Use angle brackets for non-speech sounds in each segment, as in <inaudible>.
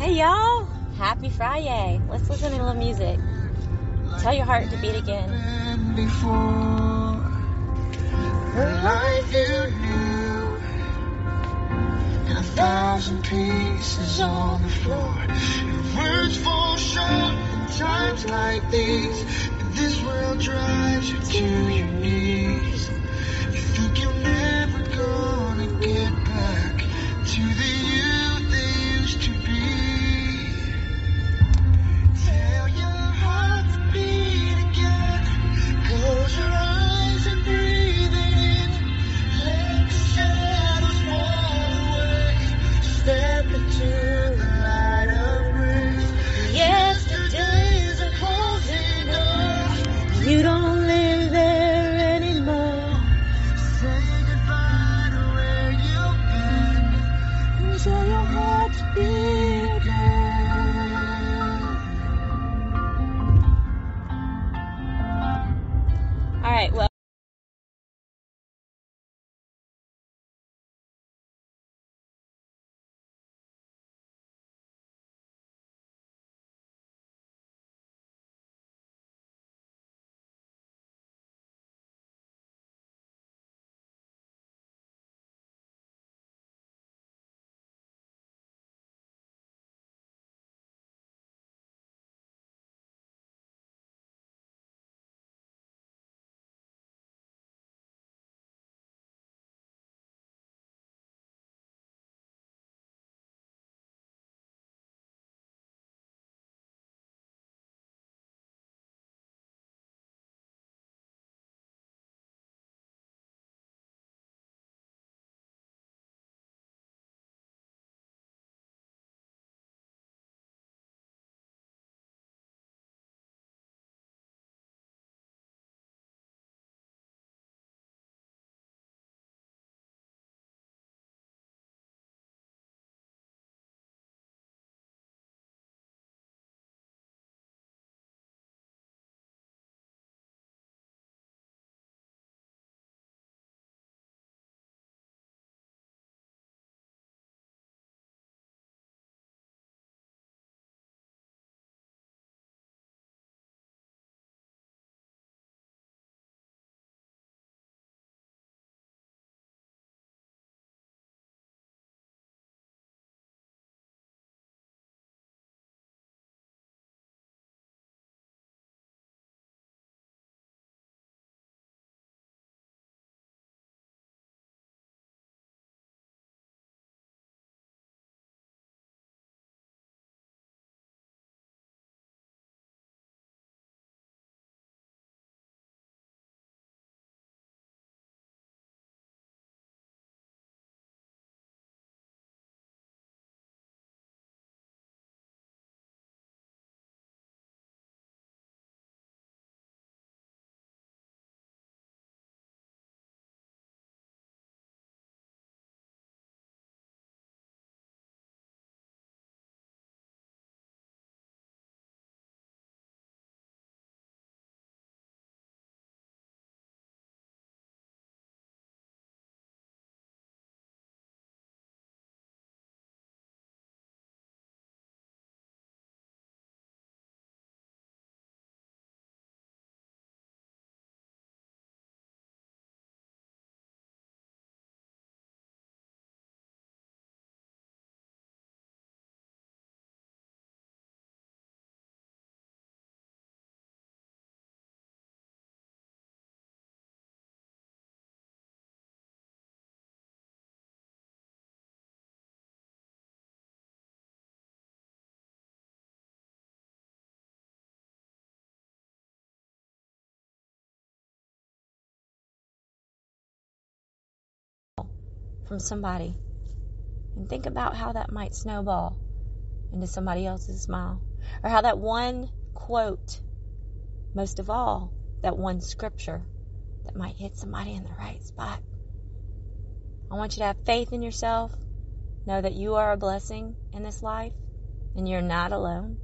Hey y'all, happy Friday. Let's listen to a little music. Tell your heart to beat again. Before life you knew, and a thousand pieces on the floor. Words fall short in times like these. And this world drives you to your knees. All right, well. From somebody. And think about how that might snowball into somebody else's smile. Or how that one quote most of all that one scripture that might hit somebody in the right spot. I want you to have faith in yourself. Know that you are a blessing in this life and you're not alone.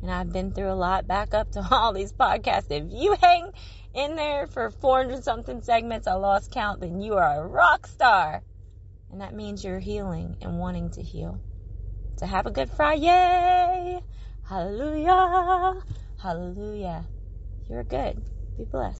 And i've been through a lot back up to <laughs> all these podcasts. If you hang in there for 400 something segments i lost count then you are a rock star and that means you're healing and wanting to heal. So have a good Friday. Hallelujah. Hallelujah. You're good. Be blessed.